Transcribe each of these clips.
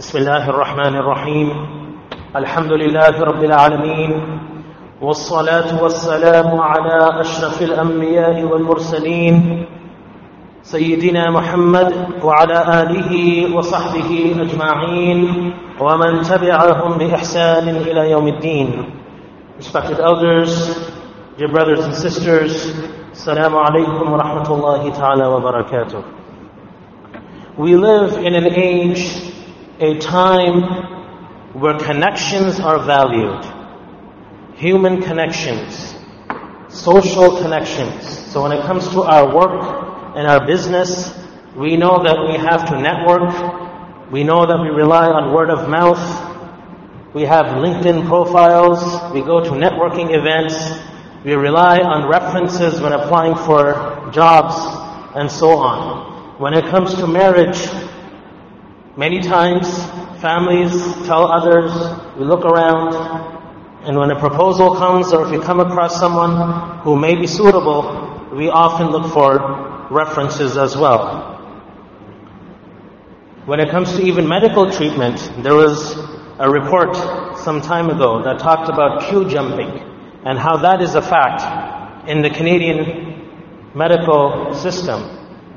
بسم الله الرحمن الرحيم الحمد لله رب العالمين والصلاة والسلام على أشرف الأنبياء والمرسلين سيدنا محمد وعلى آله وصحبه أجمعين ومن تبعهم بإحسان إلى يوم الدين Respected elders, dear brothers and sisters, alaikum wa rahmatullahi ta'ala wa barakatuh. We live in an age, a time where connections are valued. Human connections, social connections. So when it comes to our work and our business, we know that we have to network. We know that we rely on word of mouth. We have LinkedIn profiles. We go to networking events. We rely on references when applying for jobs and so on. When it comes to marriage, many times families tell others, we look around, and when a proposal comes or if we come across someone who may be suitable, we often look for references as well. When it comes to even medical treatment, there was a report some time ago that talked about queue jumping and how that is a fact in the Canadian medical system.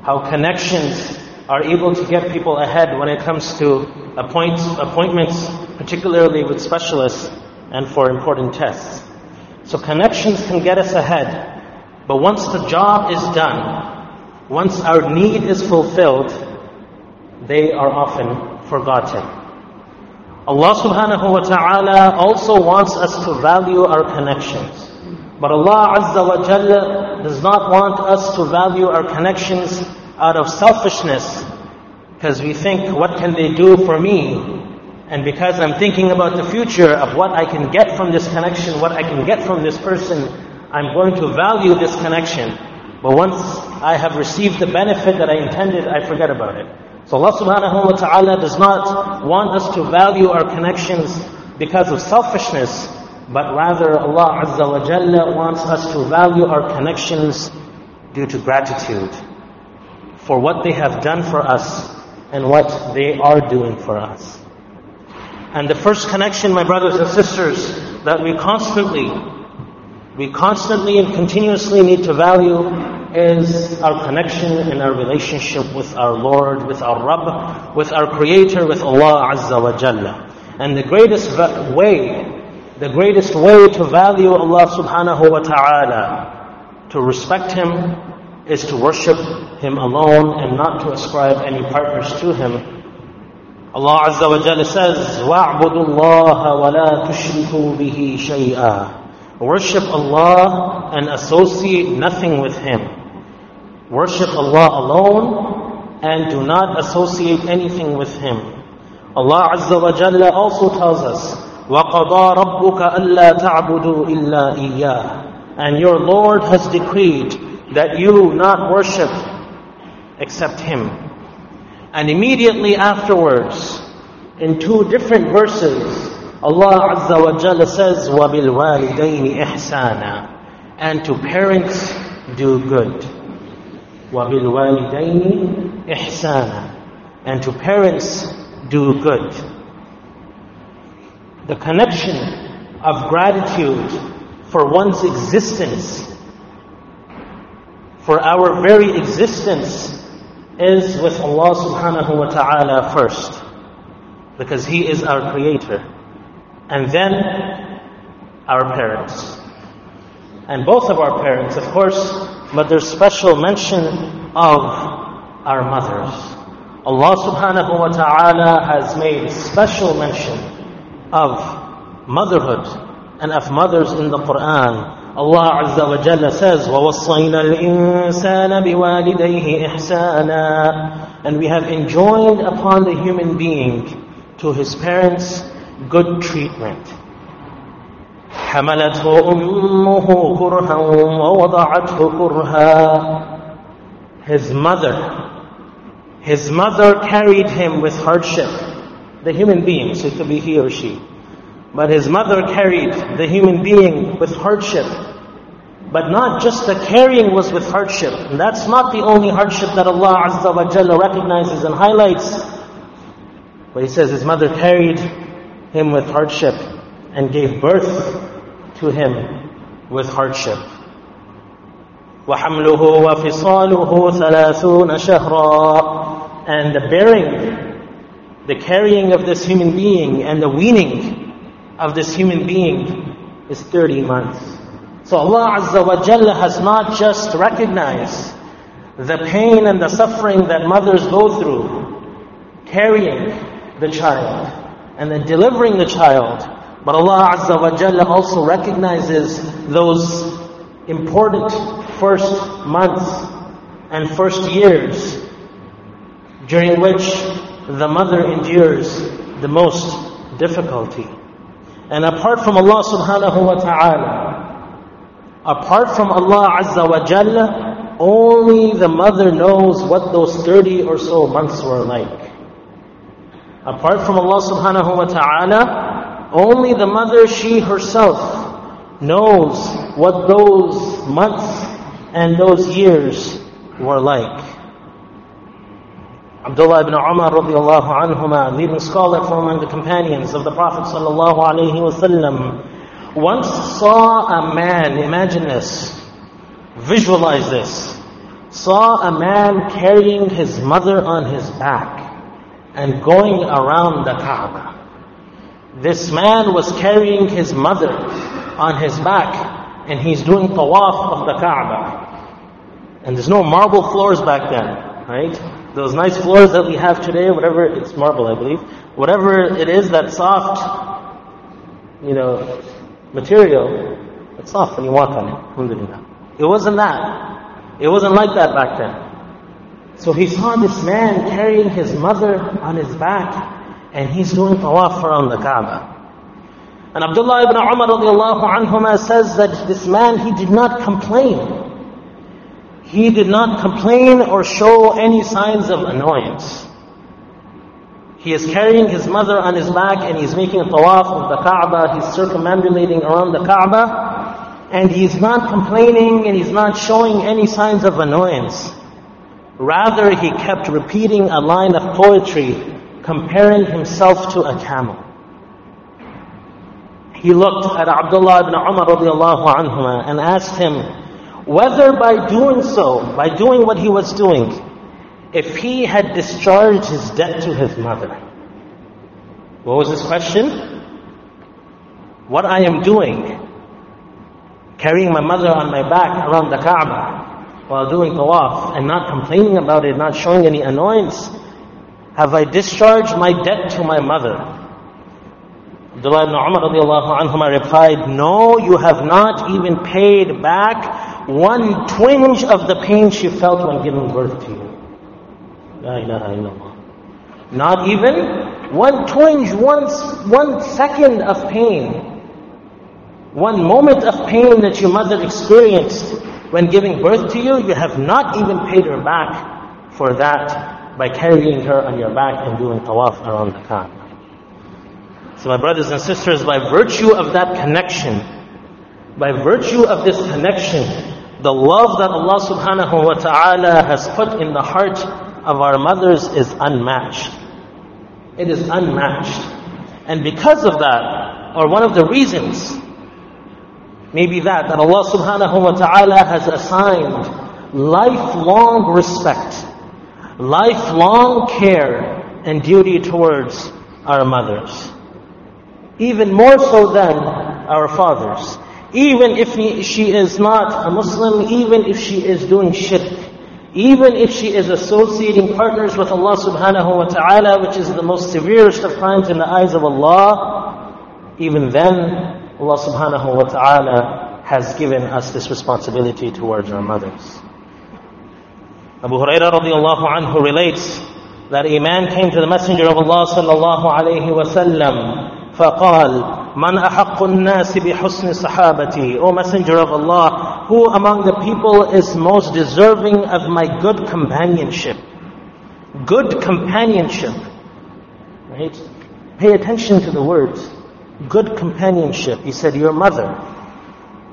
How connections are able to get people ahead when it comes to appoint, appointments, particularly with specialists and for important tests. So connections can get us ahead. But once the job is done, once our need is fulfilled, they are often forgotten. Allah subhanahu wa ta'ala also wants us to value our connections. But Allah Azza wa Jalla does not want us to value our connections out of selfishness because we think, what can they do for me? And because I'm thinking about the future of what I can get from this connection, what I can get from this person, I'm going to value this connection. But once I have received the benefit that I intended, I forget about it. So Allah subhanahu wa ta'ala does not want us to value our connections because of selfishness, but rather Allah Azza wa Jalla wants us to value our connections due to gratitude for what they have done for us and what they are doing for us. And the first connection, my brothers and sisters, that we constantly, we constantly and continuously need to value is our connection and our relationship with our Lord, with our Rabb, with our Creator, with Allah Azza wa Jalla. And the greatest way, the greatest way to value Allah subhanahu wa ta'ala, to respect Him, is to worship Him alone and not to ascribe any partners to Him. Allah Azza wa Jalla says, وَاعْبُدُوا اللَّهَ وَلَا تُشْرِكُوا بِهِ شَيْئًا Worship Allah and associate nothing with Him. Worship Allah alone and do not associate anything with Him. Allah Azza wa Jalla also tells us, وَقَضَى رَبُّكَ أَلَّا تَعْبُدُوا إِلَّا إِيَّاهِ And your Lord has decreed that you not worship except Him. And immediately afterwards, in two different verses, Allah Azza wa Jalla says, وَبِالْوَالِدَيْنِ إِحْسَانًا And to parents do good. وَبِالْوَالِدَيْنِ إِحْسَانًا And to parents do good. The connection of gratitude for one's existence, for our very existence, is with Allah subhanahu wa ta'ala first. Because He is our creator. And then our parents. And both of our parents, of course, but there's special mention of our mothers. Allah subhanahu wa ta'ala has made special mention of motherhood and of mothers in the Quran. Allah Azza wa Jalla says, وَوَصَّيْنَا الْإِنسَانَ بِوَالِدَيْهِ إِحْسَانًا And we have enjoined upon the human being to his parents good treatment. حملته أمه كرها ووضعته كرها His mother, his mother carried him with hardship. The human being, so it could be he or she. But his mother carried the human being with hardship. But not just the carrying was with hardship. And that's not the only hardship that Allah Azza wa Jalla recognizes and highlights. But he says his mother carried him with hardship and gave birth to him with hardship. وحمله وفصاله ثلاثون شهرا and the bearing, the carrying of this human being and the weaning of this human being is 30 months. So Allah Azza wa Jalla has not just recognized the pain and the suffering that mothers go through carrying the child and then delivering the child, but Allah Azza wa Jalla also recognizes those important first months and first years during which the mother endures the most difficulty. And apart from Allah subhanahu wa ta'ala, apart from Allah azza wa jalla, only the mother knows what those 30 or so months were like. Apart from Allah subhanahu wa ta'ala, only the mother, she herself, knows what those months and those years were like. Abdullah ibn Umar radiallahu anhuma, leading scholar from among the companions of the Prophet sallallahu alaihi wasallam, once saw a man, imagine this, visualize this, saw a man carrying his mother on his back and going around the Kaaba. This man was carrying his mother on his back and he's doing tawaf of the Kaaba. And there's no marble floors back then, right? Those nice floors that we have today, whatever, it's marble, I believe, whatever it is, that soft, you know, material, it's soft when you walk on it, alhamdulillah. It wasn't that. It wasn't like that back then. So he saw this man carrying his mother on his back, and he's doing tawaf around the Kaaba. And Abdullah ibn Umar radiallahu anhuma says that this man, he did not complain he did not complain or show any signs of annoyance. He is carrying his mother on his back and he's making a tawaf of the Kaaba. He's circumambulating around the Kaaba. And he's not complaining and he's not showing any signs of annoyance. Rather, he kept repeating a line of poetry comparing himself to a camel. He looked at Abdullah ibn Umar and asked him, whether by doing so, by doing what he was doing, if he had discharged his debt to his mother. What was his question? What I am doing, carrying my mother on my back around the Kaaba while doing tawaf and not complaining about it, not showing any annoyance, have I discharged my debt to my mother? Abdullah ibn Umar replied, No, you have not even paid back one twinge of the pain she felt when giving birth to you. La ilaha illallah. Not even one twinge, one, one second of pain. One moment of pain that your mother experienced when giving birth to you, you have not even paid her back for that by carrying her on your back and doing tawaf around the Kaaba. So my brothers and sisters, by virtue of that connection, by virtue of this connection, the love that Allah subhanahu wa ta'ala has put in the heart of our mothers is unmatched. It is unmatched. And because of that, or one of the reasons, maybe that, that Allah subhanahu wa ta'ala has assigned lifelong respect, lifelong care and duty towards our mothers. Even more so than our fathers even if he, she is not a Muslim, even if she is doing shirk, even if she is associating partners with Allah subhanahu wa ta'ala, which is the most severest of crimes in the eyes of Allah, even then, Allah subhanahu wa ta'ala has given us this responsibility towards our mothers. Abu Hurairah radiallahu anhu relates that a man came to the Messenger of Allah sallallahu alayhi wa sallam, فقال, Man ahaqqun nasi bihusni sahabati. O Messenger of Allah, who among the people is most deserving of my good companionship? Good companionship. Right? Pay attention to the words. Good companionship. He said, your mother.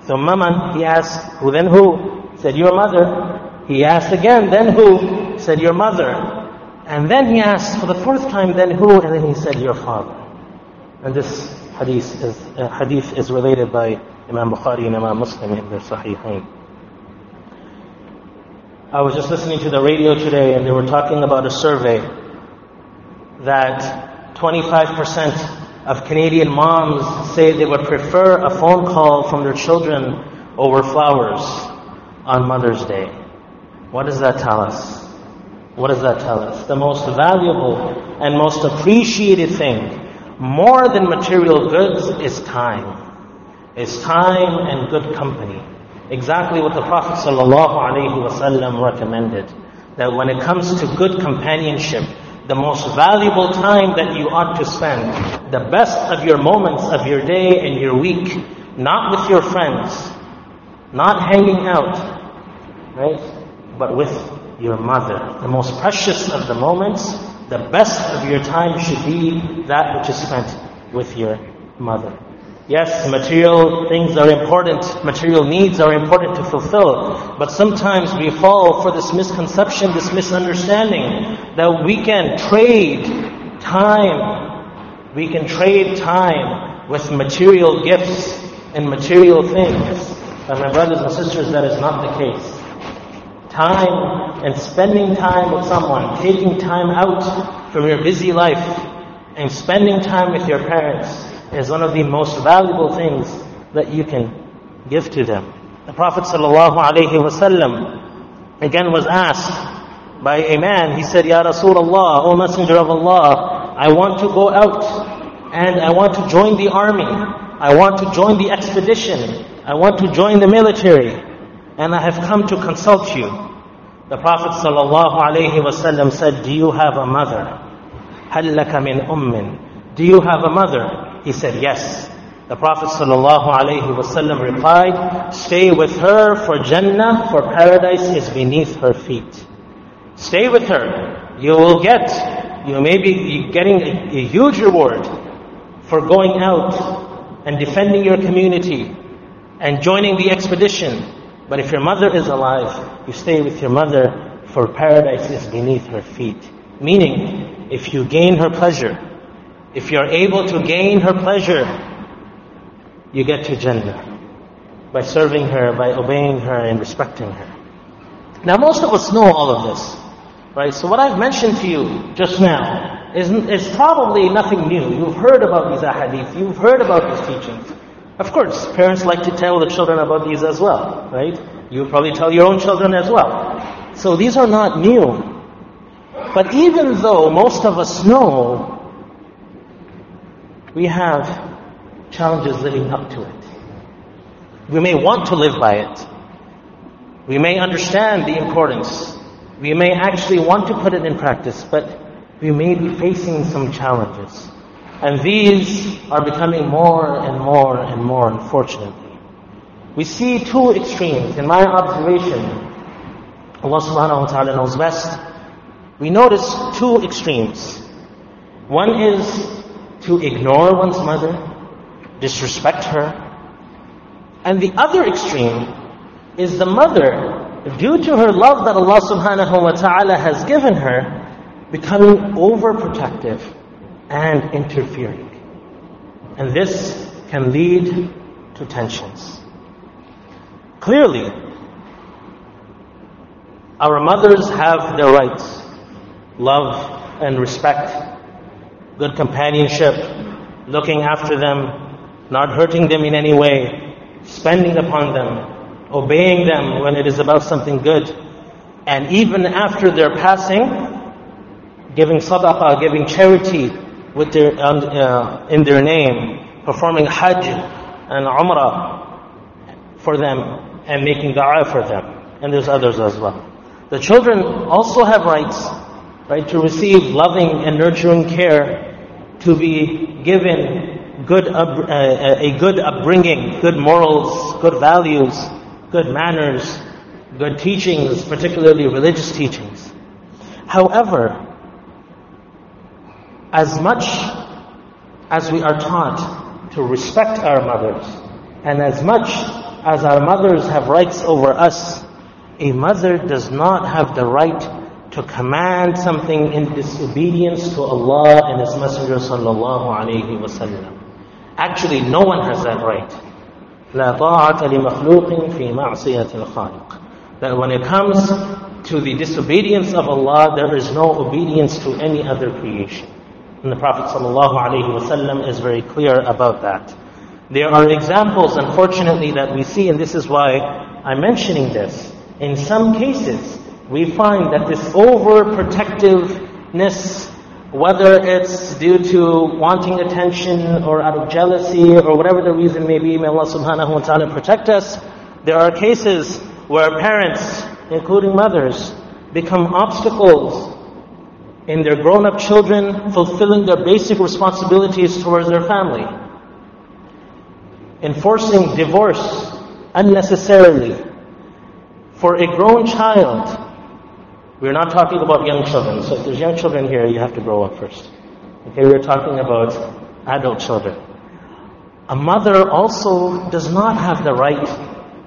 So Maman, he asked, who then who? He said, your mother. He asked again, then who? He said, your mother. And then he asked for the fourth time, then who? And then he said, your father. And this hadith is, uh, hadith is related by Imam Bukhari and Imam Muslim in their Sahihain. I was just listening to the radio today and they were talking about a survey that 25% of Canadian moms say they would prefer a phone call from their children over flowers on Mother's Day. What does that tell us? What does that tell us? The most valuable and most appreciated thing, more than material goods, is time. Is time and good company. Exactly what the Prophet ﷺ recommended. That when it comes to good companionship, the most valuable time that you ought to spend, the best of your moments of your day and your week, not with your friends, not hanging out, right? But with your mother. The most precious of the moments, the best of your time should be that which is spent with your mother. Yes, material things are important, material needs are important to fulfill, but sometimes we fall for this misconception, this misunderstanding that we can trade time, we can trade time with material gifts and material things. But my brothers and sisters, that is not the case. Time and spending time with someone, taking time out from your busy life and spending time with your parents is one of the most valuable things that you can give to them. The Prophet ﷺ again was asked by a man, he said, Ya Rasulullah, O Messenger of Allah, I want to go out and I want to join the army. I want to join the expedition. I want to join the military and I have come to consult you. The Prophet ﷺ said, Do you have a mother? Hallaka min ummin. Do you have a mother? He said, Yes. The Prophet ﷺ replied, Stay with her, for Jannah, for paradise is beneath her feet. Stay with her. You will get, you may be getting a, a huge reward for going out and defending your community and joining the expedition but if your mother is alive, you stay with your mother, for paradise is beneath her feet. Meaning, if you gain her pleasure, if you're able to gain her pleasure, you get to Jannah by serving her, by obeying her, and respecting her. Now, most of us know all of this, right? So, what I've mentioned to you just now is, is probably nothing new. You've heard about these ahadith, you've heard about these teachings. Of course, parents like to tell the children about these as well, right? You probably tell your own children as well. So, these are not new. But even though most of us know we have challenges living up to it. We may want to live by it. We may understand the importance. We may actually want to put it in practice, but we may be facing some challenges. And these are becoming more and more and more, unfortunately. We see two extremes. In my observation, Allah subhanahu wa ta'ala knows best. We notice two extremes. One is to ignore one's mother, disrespect her. And the other extreme is the mother, due to her love that Allah subhanahu wa ta'ala has given her, becoming overprotective and interfering. And this can lead to tensions. Clearly, our mothers have their rights, love and respect good companionship, looking after them, not hurting them in any way, spending upon them, obeying them when it is about something good, and even after their passing, giving sadaqah, giving charity with their, uh, in their name, performing hajj and umrah for them, and making dua for them. And there's others as well. The children also have rights right? To receive loving and nurturing care, to be given good up, uh, a good upbringing, good morals, good values, good manners, good teachings, particularly religious teachings. However, as much as we are taught to respect our mothers, and as much as our mothers have rights over us, a mother does not have the right to command something in disobedience to Allah and His Messenger sallallahu alayhi wasallam. Actually, no one has that right. لا طاعة لمخلوق في معصية الخالق. That when it comes to the disobedience of Allah, there is no obedience to any other creation. And the Prophet ﷺ is very clear about that. There are examples, unfortunately, that we see, and this is why I'm mentioning this. In some cases, we find that this overprotectiveness, whether it's due to wanting attention or out of jealousy or whatever the reason may be, may Allah subhanahu wa ta'ala protect us. There are cases where parents, including mothers, become obstacles in their grown up children fulfilling their basic responsibilities towards their family. Enforcing divorce unnecessarily for a grown child. We're not talking about young children. So if there's young children here, you have to grow up first. Okay, we're talking about adult children. A mother also does not have the right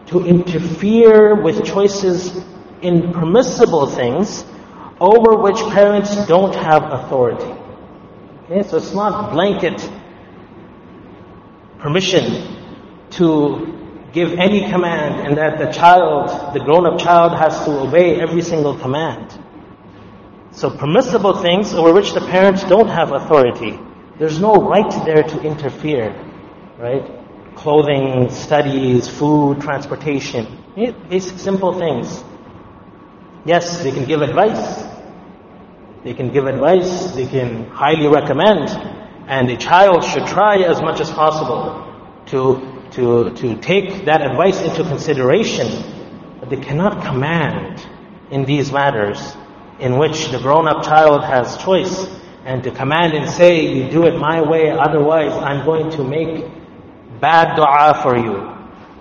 to interfere with choices in permissible things over which parents don't have authority. Okay, so it's not blanket permission to give any command and that the child, the grown-up child has to obey every single command. So permissible things over which the parents don't have authority, there's no right there to interfere, right? Clothing, studies, food, transportation, basic simple things. Yes, they can give advice. They can give advice. They can highly recommend. And a child should try as much as possible to, to, to take that advice into consideration. But they cannot command in these matters in which the grown-up child has choice and to command and say, you do it my way, otherwise I'm going to make bad dua for you.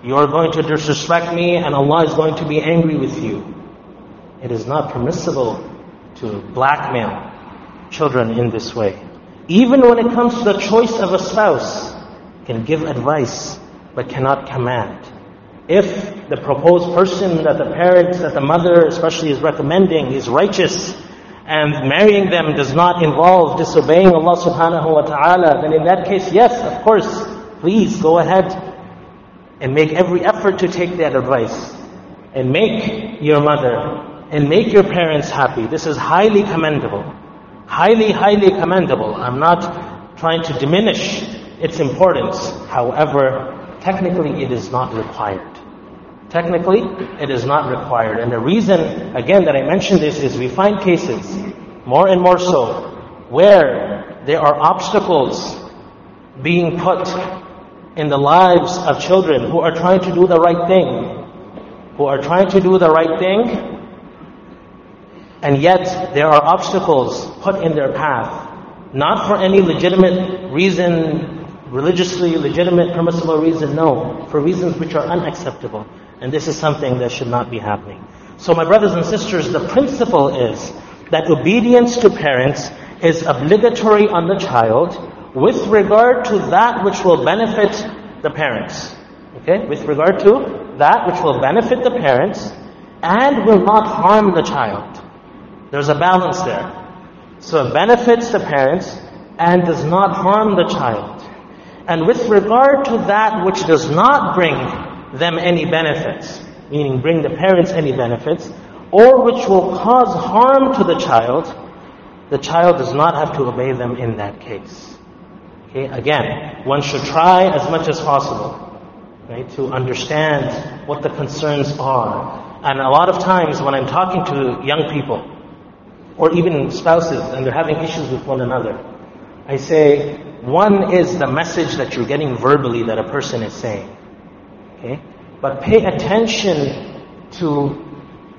You're going to disrespect me and Allah is going to be angry with you. It is not permissible to blackmail children in this way. Even when it comes to the choice of a spouse, can give advice but cannot command. If the proposed person that the parents, that the mother especially is recommending is righteous and marrying them does not involve disobeying Allah subhanahu wa ta'ala, then in that case, yes, of course, please go ahead and make every effort to take that advice and make your mother and make your parents happy. This is highly commendable. Highly, highly commendable. I'm not trying to diminish its importance. However, technically it is not required. Technically, it is not required. And the reason, again, that I mention this is we find cases, more and more so, where there are obstacles being put in the lives of children who are trying to do the right thing, who are trying to do the right thing, and yet there are obstacles put in their path, not for any legitimate reason, religiously legitimate, permissible reason, no, for reasons which are unacceptable. And this is something that should not be happening. So my brothers and sisters, the principle is that obedience to parents is obligatory on the child with regard to that which will benefit the parents. Okay? With regard to that which will benefit the parents and will not harm the child. There's a balance there. So it benefits the parents and does not harm the child. And with regard to that which does not bring them any benefits, meaning bring the parents any benefits, or which will cause harm to the child, the child does not have to obey them in that case. Okay, again, one should try as much as possible, right, to understand what the concerns are. And a lot of times when I'm talking to young people, or even spouses and they're having issues with one another. I say, one is the message that you're getting verbally that a person is saying. Okay? But pay attention to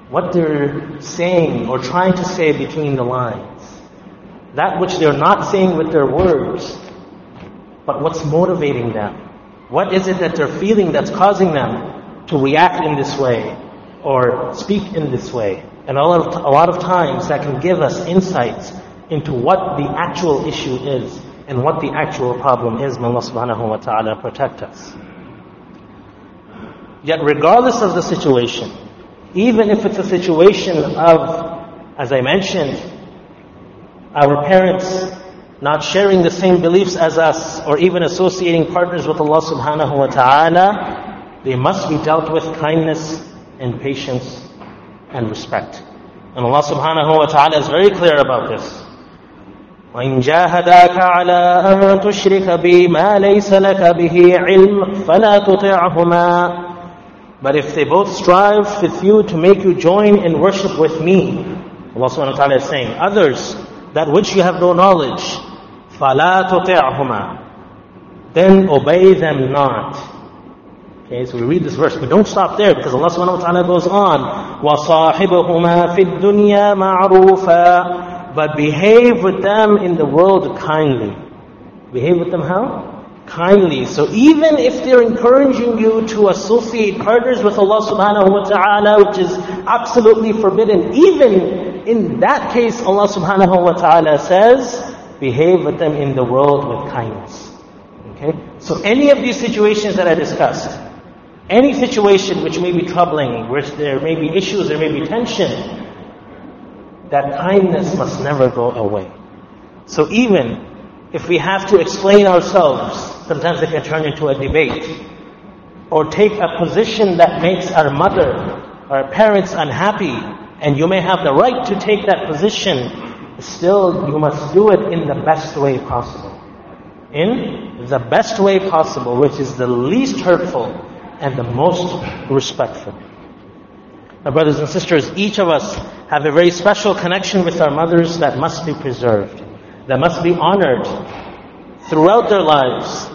what they're saying or trying to say between the lines. That which they're not saying with their words, but what's motivating them. What is it that they're feeling that's causing them to react in this way or speak in this way? And a lot, of, a lot of times that can give us insights into what the actual issue is and what the actual problem is. May Allah subhanahu wa ta'ala protect us. Yet regardless of the situation, even if it's a situation of As I mentioned, our parents not sharing the same beliefs as us or even associating partners with Allah subhanahu wa ta'ala, they must be dealt with kindness and patience and respect. And Allah subhanahu wa ta'ala is very clear about this. وإن جاهداك على أن تشرك بي ما ليس لك به علم فلا تطعهما But if they both strive with you to make you join in worship with me, Allah subhanahu wa ta'ala is saying, others, that which you have no knowledge, فَلَا تُطِعْهُمَا Then obey them not. Okay, so we read this verse, but don't stop there because Allah subhanahu wa ta'ala goes on, وَصَاحِبُهُمَا فِي الدُّنْيَا مَعْرُوفًا But behave with them in the world kindly. Behave with them how? kindly. So even if they're encouraging you to associate partners with Allah subhanahu wa ta'ala, which is absolutely forbidden, even in that case, Allah subhanahu wa ta'ala says, behave with them in the world with kindness. Okay? So any of these situations that I discussed, any situation which may be troubling, which there may be issues, there may be tension, that kindness must never go away. So even if we have to explain ourselves, sometimes it can turn into a debate, or take a position that makes our mother, our parents unhappy, and you may have the right to take that position, still you must do it in the best way possible. In the best way possible, which is the least hurtful and the most respectful. My brothers and sisters, each of us have a very special connection with our mothers that must be preserved, that must be honored throughout their lives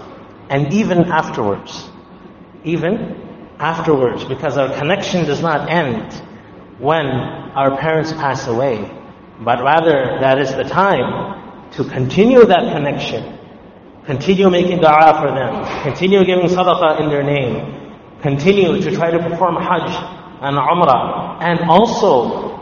and even afterwards. Even afterwards, because our connection does not end when our parents pass away, but rather that is the time to continue that connection, continue making dua for them, continue giving sadaqah in their name, continue to try to perform hajj and umrah, and also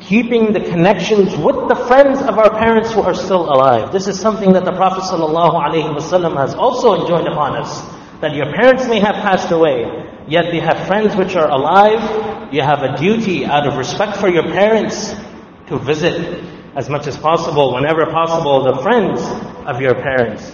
keeping the connections with the friends of our parents who are still alive. This is something that the Prophet ﷺ has also enjoined upon us. That your parents may have passed away, yet they have friends which are alive. You have a duty out of respect for your parents to visit as much as possible, whenever possible, the friends of your parents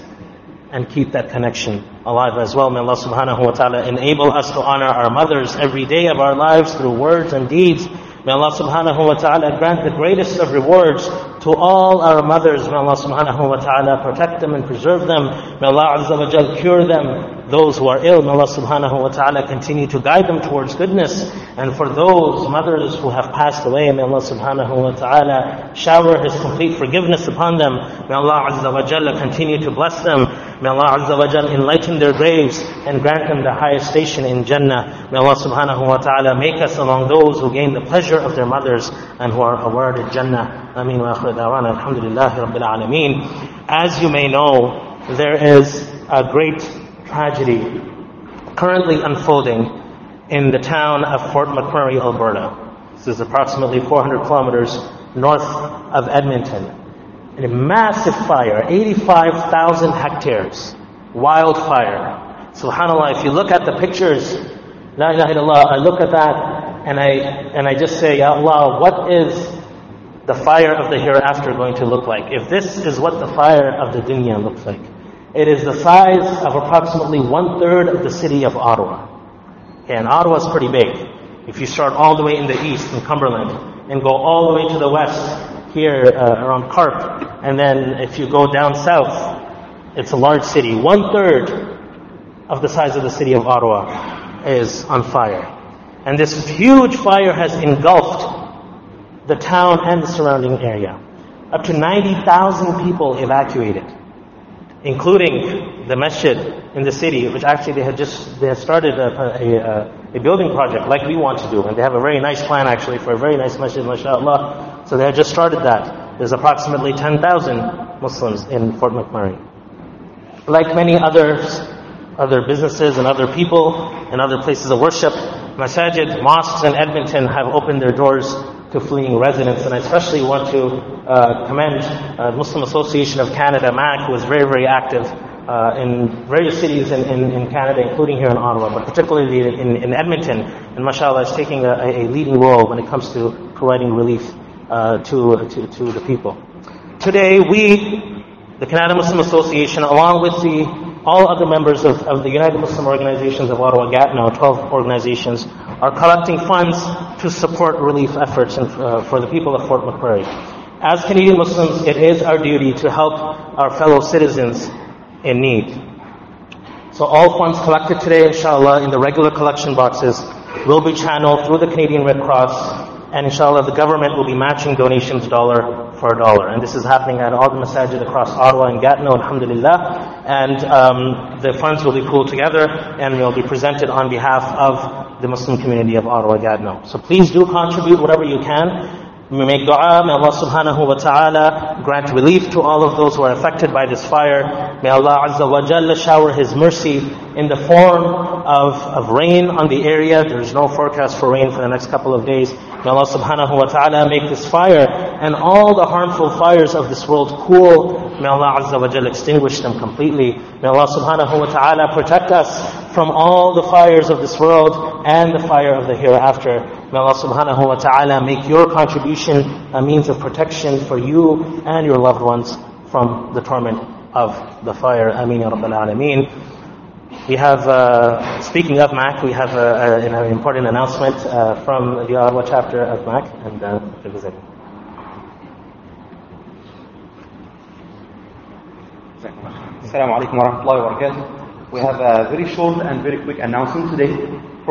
and keep that connection alive as well. May Allah subhanahu wa ta'ala enable us to honor our mothers every day of our lives through words and deeds. May Allah subhanahu wa ta'ala grant the greatest of rewards to all our mothers. May Allah subhanahu wa ta'ala protect them and preserve them. May Allah azza wa jal cure them. Those who are ill, may Allah subhanahu wa ta'ala continue to guide them towards goodness. And for those mothers who have passed away, may Allah subhanahu wa ta'ala shower His complete forgiveness upon them. May Allah azza wa jalla continue to bless them. May Allah azza wa jal enlighten their graves and grant them the highest station in Jannah. May Allah subhanahu wa ta'ala make us among those who gain the pleasure of their mothers and who are awarded Jannah. Ameen wa akhir da'wana alhamdulillahi rabbil alameen. As you may know, there is a great tragedy currently unfolding in the town of Fort McMurray, Alberta. This is approximately 400 kilometers north of Edmonton. And a massive fire, 85,000 hectares, wildfire. Subhanallah, if you look at the pictures, La ilaha illallah, I look at that and I, and I just say, Ya Allah, what is the fire of the hereafter going to look like? If this is what the fire of the dunya looks like. It is the size of approximately one third of the city of Ottawa. And Ottawa is pretty big. If you start all the way in the east in Cumberland and go all the way to the west here uh, around Carp, and then if you go down south, it's a large city. One third of the size of the city of Ottawa is on fire. And this huge fire has engulfed the town and the surrounding area. Up to 90,000 people evacuated including the masjid in the city, which actually they had just they had started a, a, a, building project like we want to do, and they have a very nice plan actually for a very nice masjid, mashallah. So they had just started that. There's approximately 10,000 Muslims in Fort McMurray. Like many others, other businesses and other people and other places of worship, masajid, mosques in Edmonton have opened their doors to fleeing residents. And I especially want to uh, commend uh, Muslim Association of Canada, MAC, who is very, very active uh, in various cities in, in, in, Canada, including here in Ottawa, but particularly in, in Edmonton. And mashallah is taking a, a leading role when it comes to providing relief uh, to, to, to the people. Today, we, the Canada Muslim Association, along with the, all other members of, of the United Muslim Organizations of Ottawa Gatineau, 12 organizations, are collecting funds to support relief efforts in, uh, for the people of Fort McMurray. As Canadian Muslims, it is our duty to help our fellow citizens in need. So all funds collected today, inshallah, in the regular collection boxes will be channeled through the Canadian Red Cross and inshallah the government will be matching donations dollar for dollar. And this is happening at all the masajid across Ottawa and Gatineau, alhamdulillah. And um, the funds will be pooled together and will be presented on behalf of the Muslim community of Ottawa, Gatineau. So please do contribute whatever you can. We make dua, may Allah subhanahu wa ta'ala grant relief to all of those who are affected by this fire. May Allah azza wa jalla shower His mercy in the form of, of rain on the area. There is no forecast for rain for the next couple of days. May Allah subhanahu wa ta'ala make this fire and all the harmful fires of this world cool. May Allah azza wa jalla extinguish them completely. May Allah subhanahu wa ta'ala protect us from all the fires of this world and the fire of the hereafter. May Allah subhanahu wa ta'ala make your contribution a means of protection for you and your loved ones from the torment of the fire. Ameen ya Rabbal Alameen. We have, uh, speaking of MAC, we have a, a, an important announcement uh, from the Ottawa chapter of MAC, and uh, it was it. Assalamu alaikum wa rahmatullahi wa barakatuh. We have a very short and very quick announcement today.